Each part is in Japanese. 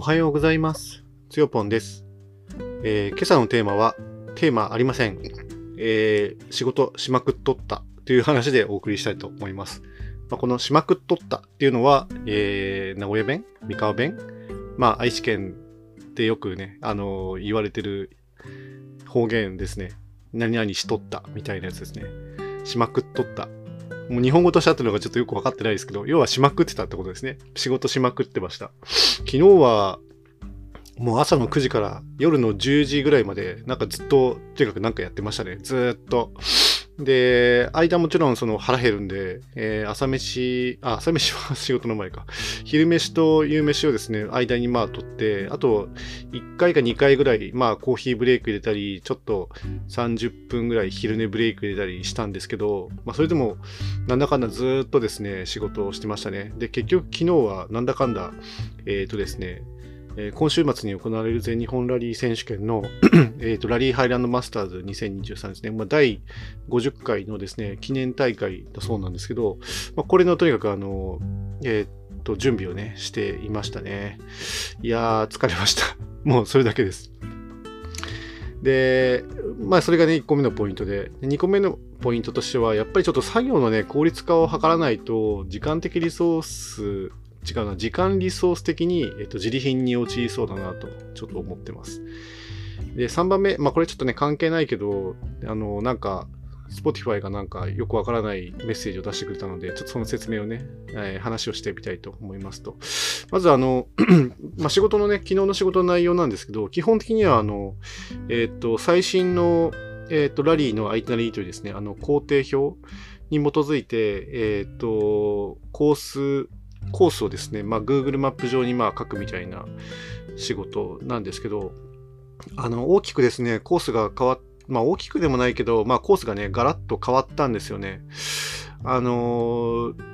おはようございます。つよぽんです、えー今朝のテーマは、テーマありません。えー仕事しまくっとったという話でお送りしたいと思います。まあ、このしまくっとったっていうのは、えー名古屋弁？三河弁？まあ、愛知県でよくね、あのー言われてる方言ですね。何々しとったみたいなやつですね。しまくっとった。もう日本語としてあったのがちょっとよくわかってないですけど、要はしまくってたってことですね。仕事しまくってました。昨日は、もう朝の9時から夜の10時ぐらいまで、なんかずっと、とにかくなんかやってましたね。ずっと。で、間もちろんその腹減るんで、えー朝飯、あ、朝飯は 仕事の前か。昼飯と夕飯をですね、間にまあ取って、あと1回か2回ぐらい、まあコーヒーブレイク入れたり、ちょっと30分ぐらい昼寝ブレイク入れたりしたんですけど、まあそれでもなんだかんだずっとですね、仕事をしてましたね。で、結局昨日はなんだかんだ、えっ、とですね、えー今週末に行われる全日本ラリー選手権の えとラリーハイランドマスターズ2023ですね、まあ、第50回のですね、記念大会だそうなんですけど、まあ、これのとにかくあの、えーと、準備をね、していましたね。いやー、疲れました。もうそれだけです。で、まあそれがね、1個目のポイントで、2個目のポイントとしては、やっぱりちょっと作業のね、効率化を図らないと、時間的リソース、違うな、時間リソース的に、えっと、自利品に陥りそうだなと、ちょっと思ってます。で、3番目、まあこれちょっとね、関係ないけど、あの、なんか、Spotify がなんかよくわからないメッセージを出してくれたので、ちょっとその説明をね、えー話をしてみたいと思いますと。まずあの、まあ仕事のね、昨日の仕事の内容なんですけど、基本的にはあの、えーっと、最新の、えーっと、ラリーのアイテナリーというですね、あの、工程表に基づいて、えーっと、コース、コースをですね、まあ、Google マップ上にまあ書くみたいな仕事なんですけど、あの、大きくですね、コースが変わっまあ大きくでもないけど、まあコースがね、ガラッと変わったんですよね。あのー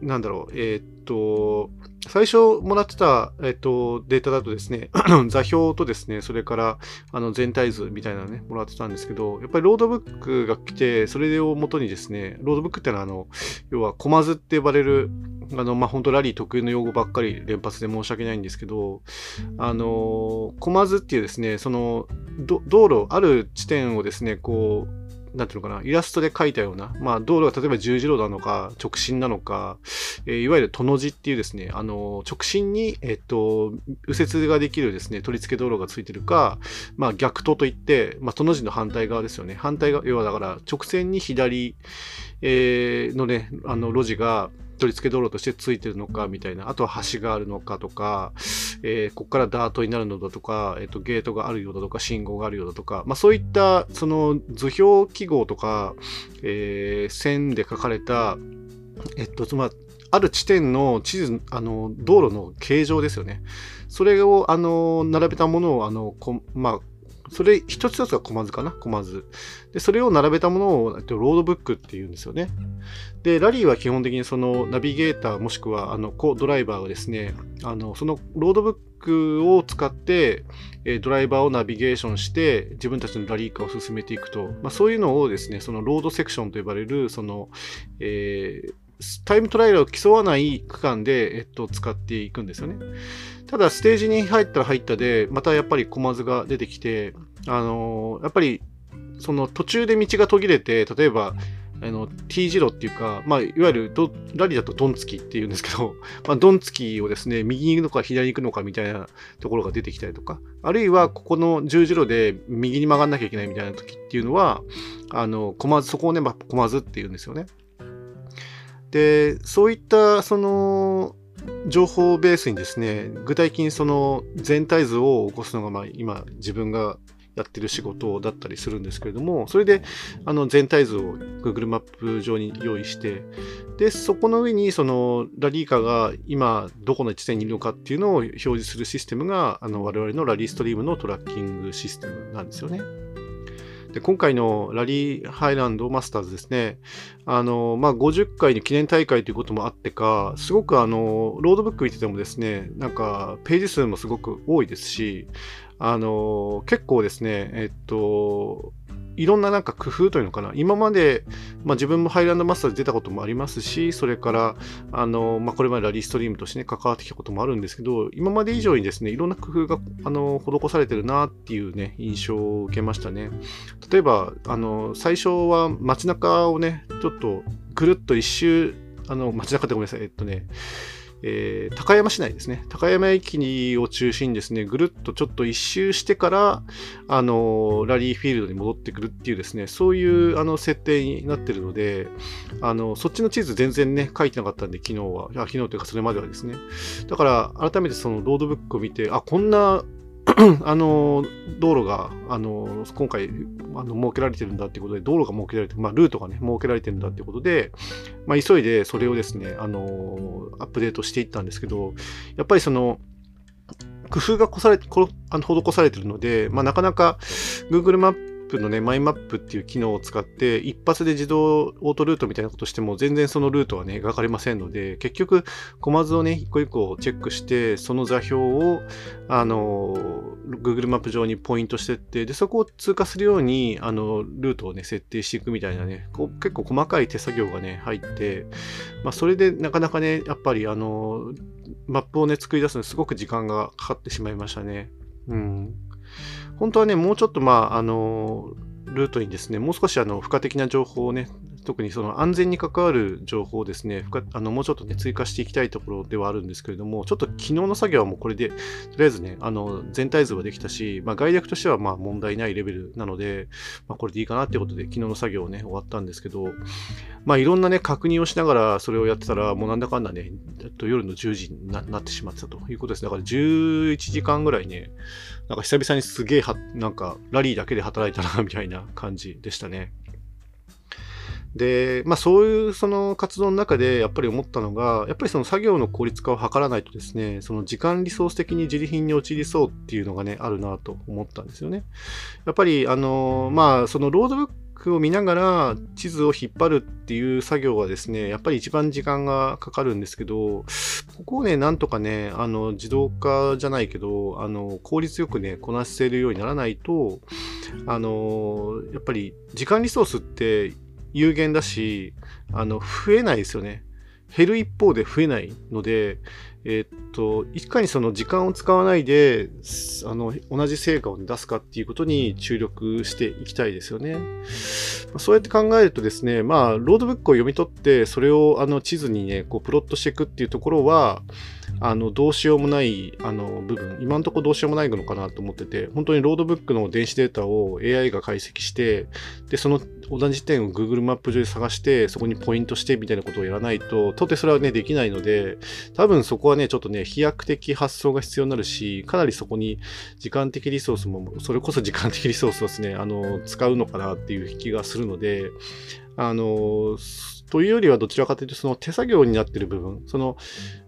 なんだろう、えーっと、最初もらってた、えっと、データだとですね、座標とですね、それから、あの、全体図みたいなのね、もらってたんですけど、やっぱりロードブックが来て、それを元にですね、ロードブックってのは、あの、要は、コマ図って呼ばれる、あの、まあ、本当ラリー特有の用語ばっかり連発で申し訳ないんですけど、あの、コマ図っていうですね、その、道路、ある地点をですね、こう、なんていうのかな、イラストで描いたような、まあ、道路が例えば十字路なのか、直進なのか、えーいわゆるとの字っていうですね、あの、直進に、えっと、右折ができるですね、取り付け道路がついてるか、まあ、逆とといって、まあ、との字の反対側ですよね。反対側、要はだから、直線に左、えーのね、あの、路地が、取り付け道路としてついてるのかみたいな、あとは橋があるのかとか、えーここからダートになるのだとか、えっ、と、ゲートがあるようだとか、信号があるようだとか、まあそういった、その図表記号とか、えー線で書かれた、えっと、まり、ある地点の地図、あの、道路の形状ですよね。それを、あの、並べたものを、あの、こまあ、それ一つ一つがコマ図かな？コマ図。で、それを並べたものを、ロードブックっていうんですよね。で、ラリーは基本的にそのナビゲーターもしくはあのコドライバーがですね、あのそのロードブックを使って、えドライバーをナビゲーションして自分たちのラリーカーを進めていくと、まあ、そういうのをですね、そのロードセクションと呼ばれる、その、えータイムトライアルを競わない区間で、えっと、使っていくんですよね。ただ、ステージに入ったら入ったで、またやっぱりコマ図が出てきて、あのーやっぱり、その途中で道が途切れて、例えば、あの T 字路っていうか、まあ、いわゆるどラリーだとドンつきっていうんですけど、まあ、ドンつきをですね、右に行くのか左に行くのかみたいなところが出てきたりとか、あるいはここの十字路で右に曲がんなきゃいけないみたいな時っていうのは、あの、コマ図、そこをね、まあ、コマ図っていうんですよね。で、そういった、その、情報ベースにですね、具体的にその全体図を起こすのが、まあ、今自分がやってる仕事だったりするんですけれども、それであの全体図を Google マップ上に用意して、で、そこの上にそのラリーカーが今どこの地点にいるのかっていうのを表示するシステムがあの我々のラリーストリームのトラッキングシステムなんですよね。で今回のラリーハイランドマスターズですね、あの、まあ、50回の記念大会ということもあってか、すごくあの、ロードブック見ててもですね、なんか、ページ数もすごく多いですし、あの、結構ですね、えっと、いろんななんか工夫というのかな、今まで、まあ、自分もハイランドマスターで出たこともありますし、それから、あの、まあ、これまでラリーストリームとしてね、関わってきたこともあるんですけど、今まで以上にですね、いろんな工夫が、あの、施されてるなっていうね、印象を受けましたね。例えば、あの、最初は街中をね、ちょっとぐるっと一周、あの、街中ってごめんなさい、えっとね、えー、高山市内ですね。高山駅を中心にですね、ぐるっとちょっと一周してから、あの、ラリーフィールドに戻ってくるっていうですね、そういうあの設定になってるので、あの、そっちの地図全然ね、書いてなかったんで、昨日は。あ昨日というかそれまではですね。だから、改めてそのロードブックを見て、あ、こんな あの、道路が、あの、今回、あの、設けられてるんだっていうことで、道路が設けられて、まあ、ルートがね、設けられてるんだっていうことで、まあ、急いでそれをですね、あの、アップデートしていったんですけど、やっぱりその、工夫がこされこあの施されてるので、まあ、なかなか Google マップのね、マイマップっていう機能を使って、一発で自動オートルートみたいなことしても、全然そのルートはね、描かれませんので、結局、コマ図をね、一個一個チェックして、その座標を、あの、Google マップ上にポイントしてって、で、そこを通過するように、あの、ルートをね、設定していくみたいなね、こう結構細かい手作業がね、入って、まあ、それでなかなかね、やっぱり、あの、マップをね、作り出すのにすごく時間がかかってしまいましたね。うん。本当はね、もうちょっと、まあ、あの、ルートにですね、もう少しあの付加的な情報をね、特にその安全に関わる情報をですね、あのもうちょっとね、追加していきたいところではあるんですけれども、ちょっと昨日の作業はもうこれで、とりあえずね、あの全体図はできたし、まあ、概略としてはまあ問題ないレベルなので、まあ、これでいいかなっていうことで、昨日の作業をね、終わったんですけど、まあ、いろんなね、確認をしながらそれをやってたら、もうなんだかんだね、と夜の10時になってしまってたということです。だから11時間ぐらいね、なんか久々にすげえは、なんかラリーだけで働いたな、みたいな感じでしたね。で、まあそういうその活動の中でやっぱり思ったのが、やっぱりその作業の効率化を図らないとですね、その時間リソース的に自利品に陥りそうっていうのがね、あるなと思ったんですよね。やっぱりあの、まあそのロードブックを見ながら地図を引っ張るっていう作業はですね、やっぱり一番時間がかかるんですけど、ここをね、なんとかね、あの自動化じゃないけど、あの効率よくね、こなせるようにならないと、あの、やっぱり時間リソースって有限だし、あの、増えないですよね。減る一方で増えないので、え、っと、いかにその時間を使わないで、あの、同じ成果を出すかっていうことに注力していきたいですよね。そうやって考えるとですね、まあ、ロードブックを読み取って、それをあの地図にね、こう、プロットしていくっていうところは、あの、どうしようもない、あの、部分、今のところどうしようもないのかなと思ってて、本当にロードブックの電子データを AI が解析して、で、その同じ点を Google マップ上で探して、そこにポイントしてみたいなことをやらないと、到底それはね、できないので、多分そこはね、ちょっとね、飛躍的発想が必要になるし、かなりそこに時間的リソースも、それこそ時間的リソースをですね、あの、使うのかなっていう気がするので、あの、というよりはどちらかというと、その手作業になっている部分、その、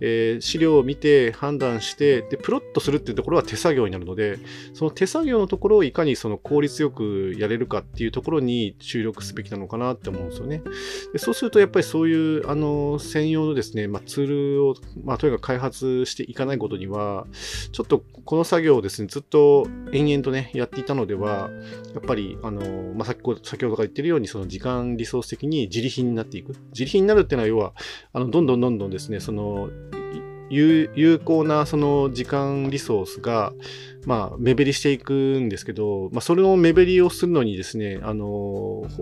えー、資料を見て判断して、で、プロットするっていうところは手作業になるので、その手作業のところをいかにその効率よくやれるかっていうところに注力すべきなのかなって思うんですよね。でそうすると、やっぱりそういう、あの、専用のですね、まあ、ツールを、まあ、とにかく開発していかないことには、ちょっとこの作業をですね、ずっと延々とね、やっていたのでは、やっぱり、あの、まあ、先ほどから言ってるように、その時間リソース的に自利品になっていく。自利品になるっていうのは、要は、あの、どんどんどんどんですね、その、有効なその時間リソースが、まあ、目減りしていくんですけど、まあ、それの目減りをするのにですね、あの、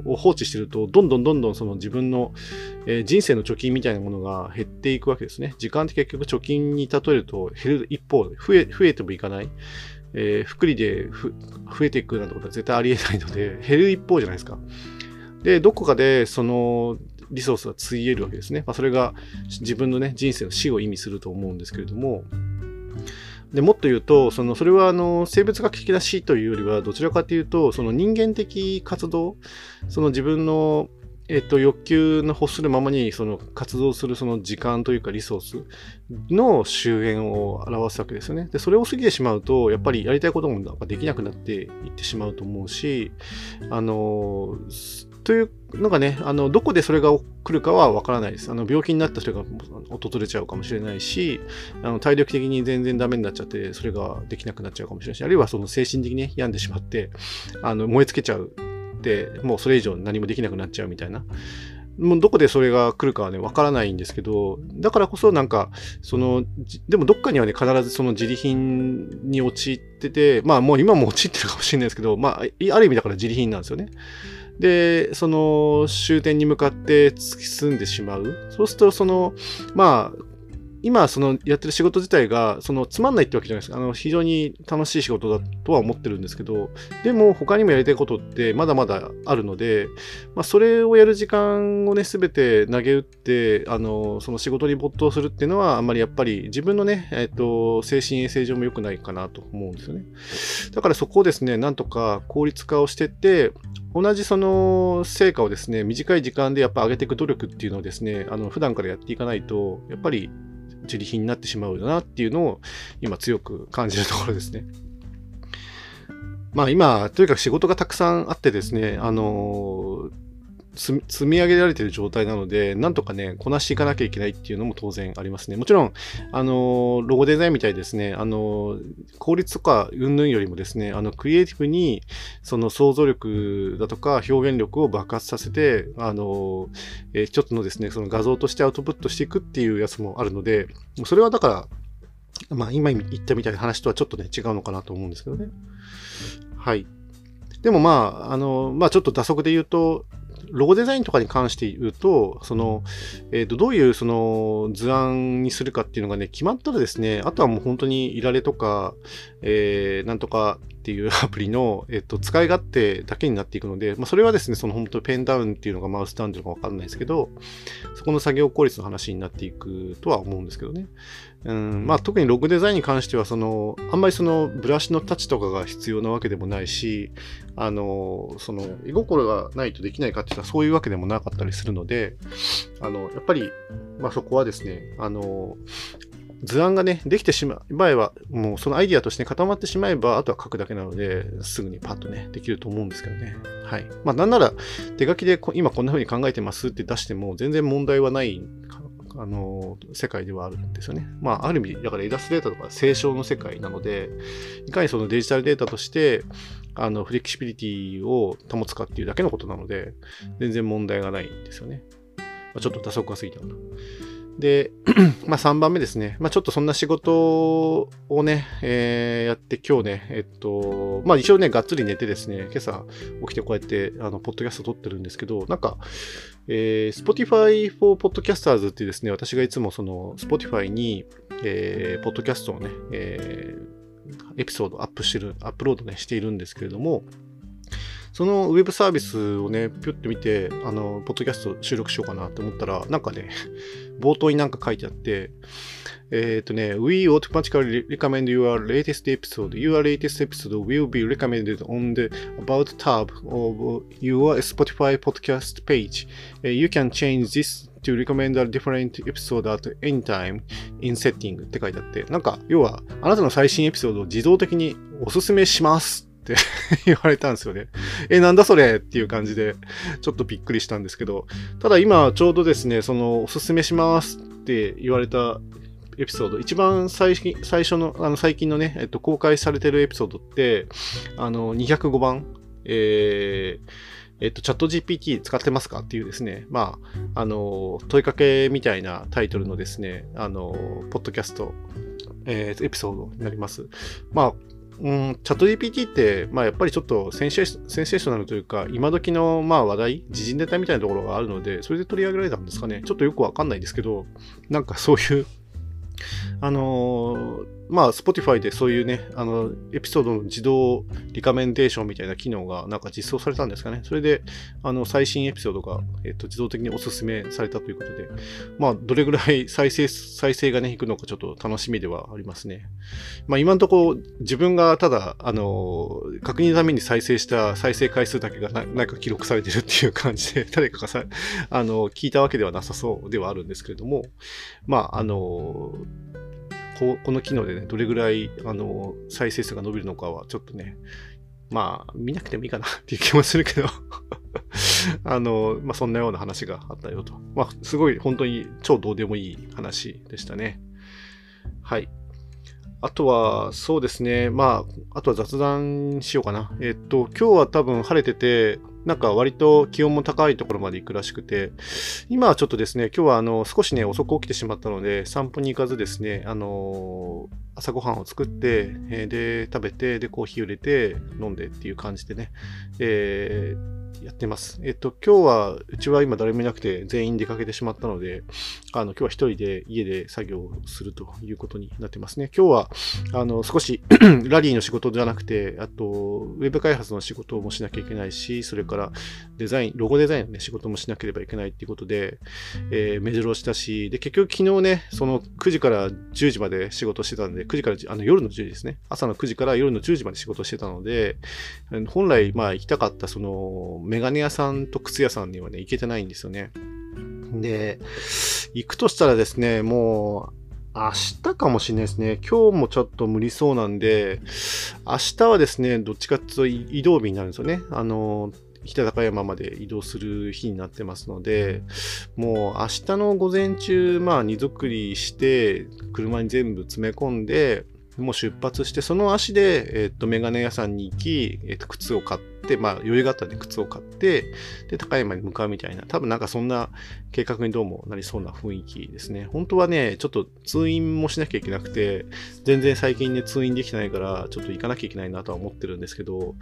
放置してると、どんどんどんどんその自分の、えー、人生の貯金みたいなものが減っていくわけですね。時間って結局貯金に例えると減る一方で、増え、増えてもいかない。えー、福利で増えていくなんてことは絶対ありえないので、減る一方じゃないですか。で、どこかで、その、リソースがついえるわけですね。まあ、それが自分のね、人生の死を意味すると思うんですけれども、でもっと言うと、そのそれはあの生物学的な死というよりは、どちらかというと、その人間的活動、その自分のえっと、欲求の欲するままにその活動するその時間というかリソースの終焉を表すわけですよね。で、それを過ぎてしまうと、やっぱりやりたいこともできなくなっていってしまうと思うし、あの、というのがね、あの、どこでそれが来るかはわからないです。あの、病気になった人が訪れちゃうかもしれないし、あの、体力的に全然ダメになっちゃって、それができなくなっちゃうかもしれないし、あるいはその精神的にね病んでしまって、あの、燃え尽きちゃうって、もうそれ以上何もできなくなっちゃうみたいな。もうどこでそれが来るかはね、わからないんですけど、だからこそなんか、その、でもどっかにはね、必ずその自利品に陥ってて、まあもう今も陥ってるかもしれないですけど、まあ、ある意味だから自利品なんですよね。で、その終点に向かって突き進んでしまう。そうすると、その、まあ、今、そのやってる仕事自体が、そのつまんないってわけじゃないですか。あの、非常に楽しい仕事だとは思ってるんですけど、でも他にもやりたいことってまだまだあるので、まあ、それをやる時間をね、すべて投げ打って、あの、その仕事に没頭するっていうのは、あんまりやっぱり自分のね、えっ、と、精神衛生上も良くないかなと思うんですよね。だからそこをですね、なんとか効率化をしてって、同じその成果をですね、短い時間でやっぱ上げていく努力っていうのをですね、あの、普段からやっていかないと、やっぱり自利品になってしまうよなっていうのを今強く感じるところですね。まあ今、とにかく仕事がたくさんあってですね、あの積み上げられている状態なので、なんとかね、こなしていかなきゃいけないっていうのも当然ありますね。もちろん、あの、ロゴデザインみたいですね、あの、効率とか云々よりもですね、あの、クリエイティブに、その想像力だとか表現力を爆発させて、あの、えー、一つのですね、その画像としてアウトプットしていくっていうやつもあるので、それはだから、まあ今言ったみたいな話とはちょっとね、違うのかなと思うんですけどね。はい。でもまあ、あの、まあちょっと打足で言うと、ロゴデザインとかに関して言うと、その、えっ、ー、と、どういうその図案にするかっていうのがね、決まったらですね、あとはもう本当にいられとか、えー、なんとかっていう アプリの、えっ、と、使い勝手だけになっていくので、まあ、それはですね、その本当ペンダウンっていうのがマウスダウンっていうのかわかんないですけど、そこの作業効率の話になっていくとは思うんですけどね。うん、まあ特にログデザインに関しては、その、あんまりそのブラシのタッチとかが必要なわけでもないし、あの、その、居心がないとできないかって言ったらそういうわけでもなかったりするので、あの、やっぱり、まあそこはですね、あの、図案がね、できてしまう場合は、もうそのアイディアとして固まってしまえば、あとは書くだけなので、すぐにパッとね、できると思うんですけどね。はい。まあなんなら、手書きで今こんな風に考えてますって出しても、全然問題はないあの、世界ではあるんですよね。まあ、ある意味、だからイラストデータとか清少の世界なので、いかにそのデジタルデータとして、あの、フレキシビリティを保つかっていうだけのことなので、全然問題がないんですよね。まあ、ちょっと打足が過ぎたかな。で、まあ3番目ですね。まあちょっとそんな仕事をね、えー、やって今日ね、えっと、まあ一応ね、がっつり寝てですね、今朝起きてこうやって、あの、ポッドキャスト撮ってるんですけど、なんか、えー、Spotify for Podcasters っていうですね、私がいつもその Spotify に、えー、ポッドキャストをね、えー、エピソードアップしてる、アップロードね、しているんですけれども、そのウェブサービスをね、ぴゅって見て、あの、ポッドキャスト収録しようかなと思ったら、なんかね、冒頭になんか書いてあって、えっ、ー、とね、We automatically recommend your latest episode. Your latest episode will be recommended on the About tab of your Spotify podcast page. You can change this to recommend a different episode at any time in setting って書いてあって、なんか、要は、あなたの最新エピソードを自動的におすすめしますって 言われたんですよね。え、なんだそれ？っていう感じで、ちょっとびっくりしたんですけど、ただ今ちょうどですね、その、おすすめしますって言われたエピソード、一番最最初の、あの最近のね、えっと、公開されてるエピソードって、あの、205番、えー、えっと、チャット GPT 使ってますかっていうですね、まあ、あの、問いかけみたいなタイトルのですね、あの、ポッドキャスト、えー、エピソードになります。まあ、うん、チャット GPT って、まあ、やっぱりちょっとセンセーショナルというか、今時のまあ話題、時事ネタみたいなところがあるので、それで取り上げられたんですかね。ちょっとよくわかんないですけど、なんかそういうあのー、まあ、Spotify でそういうね、あの、エピソードの自動リカメンデーションみたいな機能がなんか実装されたんですかね。それで、あの、最新エピソードが、えっと、自動的にお勧めされたということで、まあ、どれぐらい 再生、再生がね、いくのかちょっと楽しみではありますね。まあ、今のとこ、自分がただ、あの、確認のために再生した再生回数だけがななんか記録されてるっていう感じで、誰かがさ、あの、聞いたわけではなさそうではあるんですけれども、まあ、あの、ここの機能でね、どれぐらいあの再生数が伸びるのかはちょっとね、まあ、見なくてもいいかなっていう気もするけど あの、まあ、そんなような話があったよと。まあ、すごい本当に超どうでもいい話でしたね。はい。あとは、そうですね。まあ、あとは雑談しようかな。えっと、今日は多分晴れてて、なんか割と気温も高いところまで行くらしくて、今はちょっとですね、今日はあの少しね、遅く起きてしまったので、散歩に行かずですね、あのー、朝ごはんを作って、えー、で、食べて、で、コーヒーを入れて、飲んでっていう感じでね、えーやってます。えっと、今日は、うちは今誰もいなくて全員出かけてしまったので、あの、今日は一人で家で作業をするということになってますね。今日は、あの、少し ラリーの仕事じゃなくて、あと、ウェブ開発の仕事もしなきゃいけないし、それからデザイン、ロゴデザインのね、仕事もしなければいけないっていうことで、えー、目白押したし、で、結局昨日ね、その9時から10時まで仕事してたんで、9時からあの夜の10時ですね。朝の9時から夜の10時まで仕事してたので、本来、まあ行きたかったそのメガネ屋さんと靴屋さんにはね、行けてないんですよね。で、行くとしたらですね、もう、明日かもしれないですね。今日もちょっと無理そうなんで、明日はですね、どっちかっていうと移動日になるんですよね。あの、北高山まで移動する日になってますので、もう明日の午前中、まあ荷造りして、車に全部詰め込んで、もう出発して、その足で、えっ、と、メガネ屋さんに行き、えっ、と、靴を買っ、まあ、余裕があったんで靴を買って、で、高山に向かうみたいな、多分なんかそんな計画にどうもなりそうな雰囲気ですね。本当はね、ちょっと通院もしなきゃいけなくて、全然最近ね、通院できてないから、ちょっと行かなきゃいけないなとは思ってるんですけど、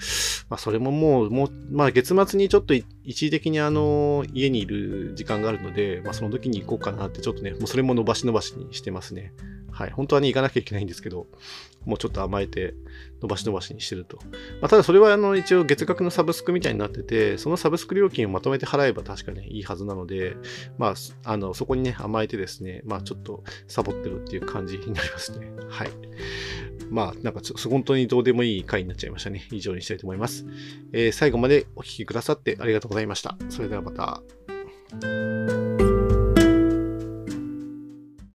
まあ、それももう、もう、まあ、月末にちょっと一時的にあの、家にいる時間があるので、まあ、その時に行こうかなって、ちょっとね、もうそれも伸ばし伸ばしにしてますね。はい。本当はね、行かなきゃいけないんですけど、もうちょっと甘えて、伸ばし伸ばしにしてると。まあ、ただそれはあの一応月額のサブスクみたいになってて、そのサブスク料金をまとめて払えば確かにいいはずなので、まあ、あの、そこにね、甘えてですね、まあちょっとサボってるっていう感じになりますね。はい。まあ、なんかちょ本当にどうでもいい回になっちゃいましたね。以上にしたいと思います。えー、最後までお聴きくださってありがとうございました。それではまた。